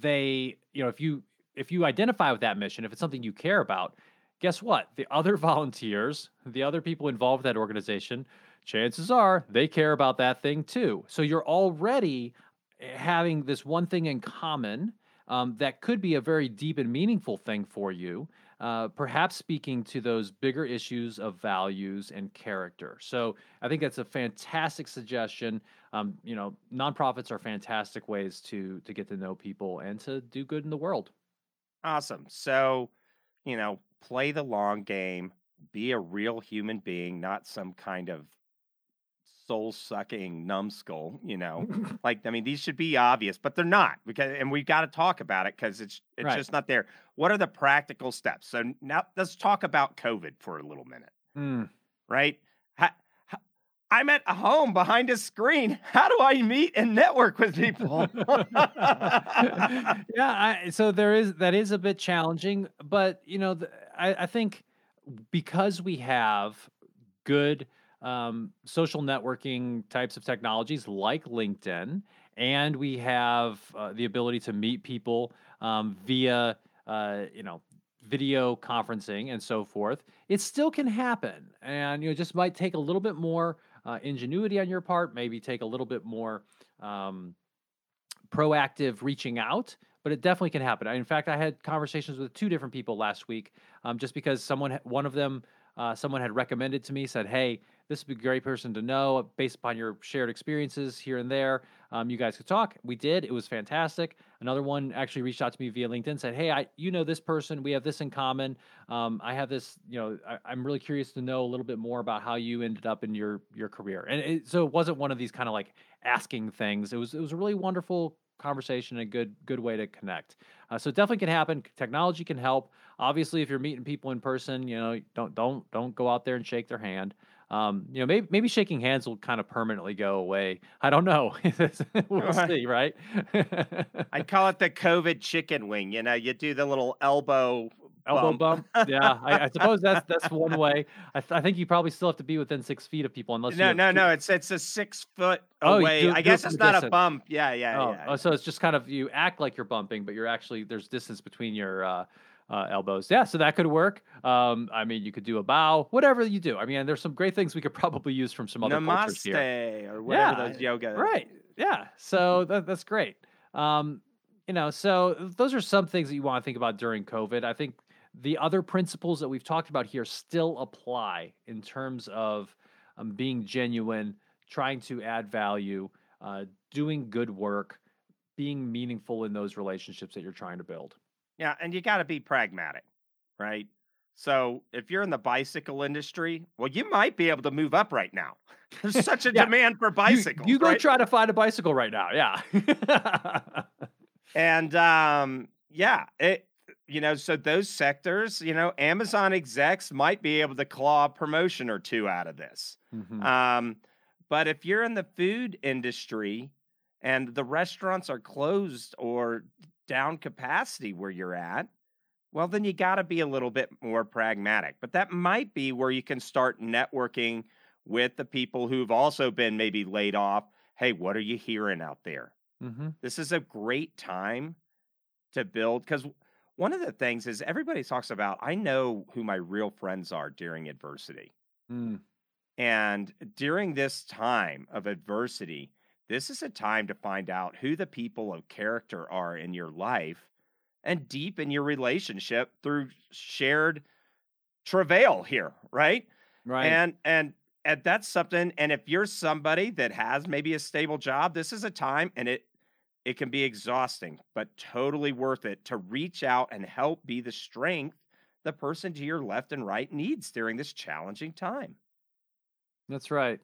they, you know, if you if you identify with that mission, if it's something you care about, guess what? The other volunteers, the other people involved with that organization, chances are they care about that thing too. So you're already eh, having this one thing in common um, that could be a very deep and meaningful thing for you. Uh, perhaps speaking to those bigger issues of values and character. So I think that's a fantastic suggestion. Um, you know, nonprofits are fantastic ways to to get to know people and to do good in the world. Awesome. So, you know, play the long game, be a real human being, not some kind of soul sucking numbskull, you know. like I mean, these should be obvious, but they're not because and we've got to talk about it because it's it's Right. just not there. What are the practical steps? So now let's talk about COVID for a little minute, Mm. right? I'm at home behind a screen. How do I meet and network with people? yeah, I, so there is that is a bit challenging, but you know, the, I, I think because we have good um, social networking types of technologies like LinkedIn, and we have uh, the ability to meet people um, via uh, you know video conferencing and so forth, it still can happen, and you know, just might take a little bit more uh, ingenuity on your part, maybe take a little bit more. Um, proactive reaching out, but it definitely can happen. In fact, I had conversations with two different people last week, um, just because someone, one of them, uh, someone had recommended to me, said, "Hey, this would be a great person to know based upon your shared experiences here and there. Um, you guys could talk." We did. It was fantastic. Another one actually reached out to me via LinkedIn, said, "Hey, I, you know this person. We have this in common. Um, I have this. You know, I, I'm really curious to know a little bit more about how you ended up in your your career." And it, so it wasn't one of these kind of like asking things. It was it was a really wonderful conversation and a good good way to connect. Uh, so it definitely can happen. Technology can help. Obviously, if you're meeting people in person, you know, don't don't don't go out there and shake their hand. Um, you know, maybe maybe shaking hands will kind of permanently go away. I don't know. we'll Right. see, right? I call it the COVID chicken wing. You know, you do the little elbow Elbow bump. bump. Yeah, I, I suppose that's that's one way. I, th- I think you probably still have to be within six feet of people, unless No, no, two- no. It's it's a six foot Oh, away. do- I guess it's not a bump. Yeah, yeah, Oh, yeah. oh, so it's just kind of you act like you're bumping, but you're actually there's distance between your uh, uh, elbows. Yeah, so that could work. Um, I mean, you could do a bow, whatever you do. I mean, there's some great things we could probably use from some other cultures here. Namaste or whatever Yeah, those yoga. Right. Yeah. So that, that's great. Um, you know, so those are some things that you want to think about during COVID. I think the other principles that we've talked about here still apply in terms of um, being genuine, trying to add value, uh, doing good work, being meaningful in those relationships that you're trying to build. Yeah, and you got to be pragmatic, right? So if you're in the bicycle industry, well, you might be able to move up right now. There's such a Yeah. demand for bicycles. You, go right? try to find a bicycle right now. Yeah. And um, yeah, it you know, so those sectors, you know, Amazon execs might be able to claw a promotion or two out of this. Mhm. Um, but if you're in the food industry, and the restaurants are closed or down capacity where you're at, well, then you got to be a little bit more pragmatic. But that might be where you can start networking with the people who've also been maybe laid off. Hey, what are you hearing out there? Mm-hmm. This is a great time to build because one of the things is everybody talks about, I know who my real friends are during adversity. Mm. And during this time of adversity, this is a time to find out who the people of character are in your life and deepen your relationship through shared travail here, right? Right. And and and that's something and if you're somebody that has maybe a stable job, this is a time and it it can be exhausting, but totally worth it to reach out and help be the strength the person to your left and right needs during this challenging time. That's right.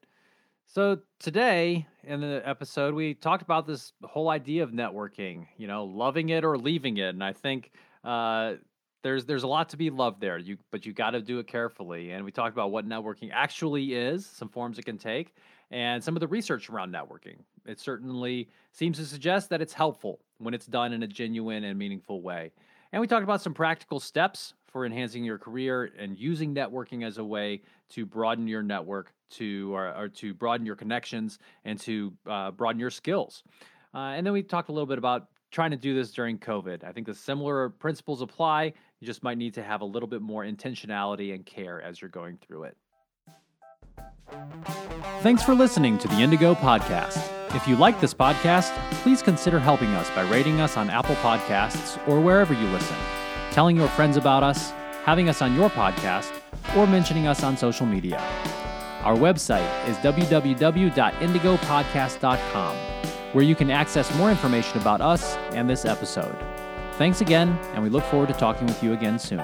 So today in the episode, we talked about this whole idea of networking. You know, loving it or leaving it, and I think uh, there's there's a lot to be loved there. You but you got to do it carefully. And we talked about what networking actually is, some forms it can take, and some of the research around networking. It certainly seems to suggest that it's helpful when it's done in a genuine and meaningful way. And we talked about some practical steps for enhancing your career and using networking as a way to broaden your network, to or, or to broaden your connections, and to uh, broaden your skills. Uh, and then we talked a little bit about trying to do this during COVID. I think the similar principles apply. You just might need to have a little bit more intentionality and care as you're going through it. Thanks for listening to the Indigo Podcast. If you like this podcast, please consider helping us by rating us on Apple Podcasts or wherever you listen, telling your friends about us, having us on your podcast, or mentioning us on social media. Our website is www.indigopodcast.com, where you can access more information about us and this episode. Thanks again, and we look forward to talking with you again soon.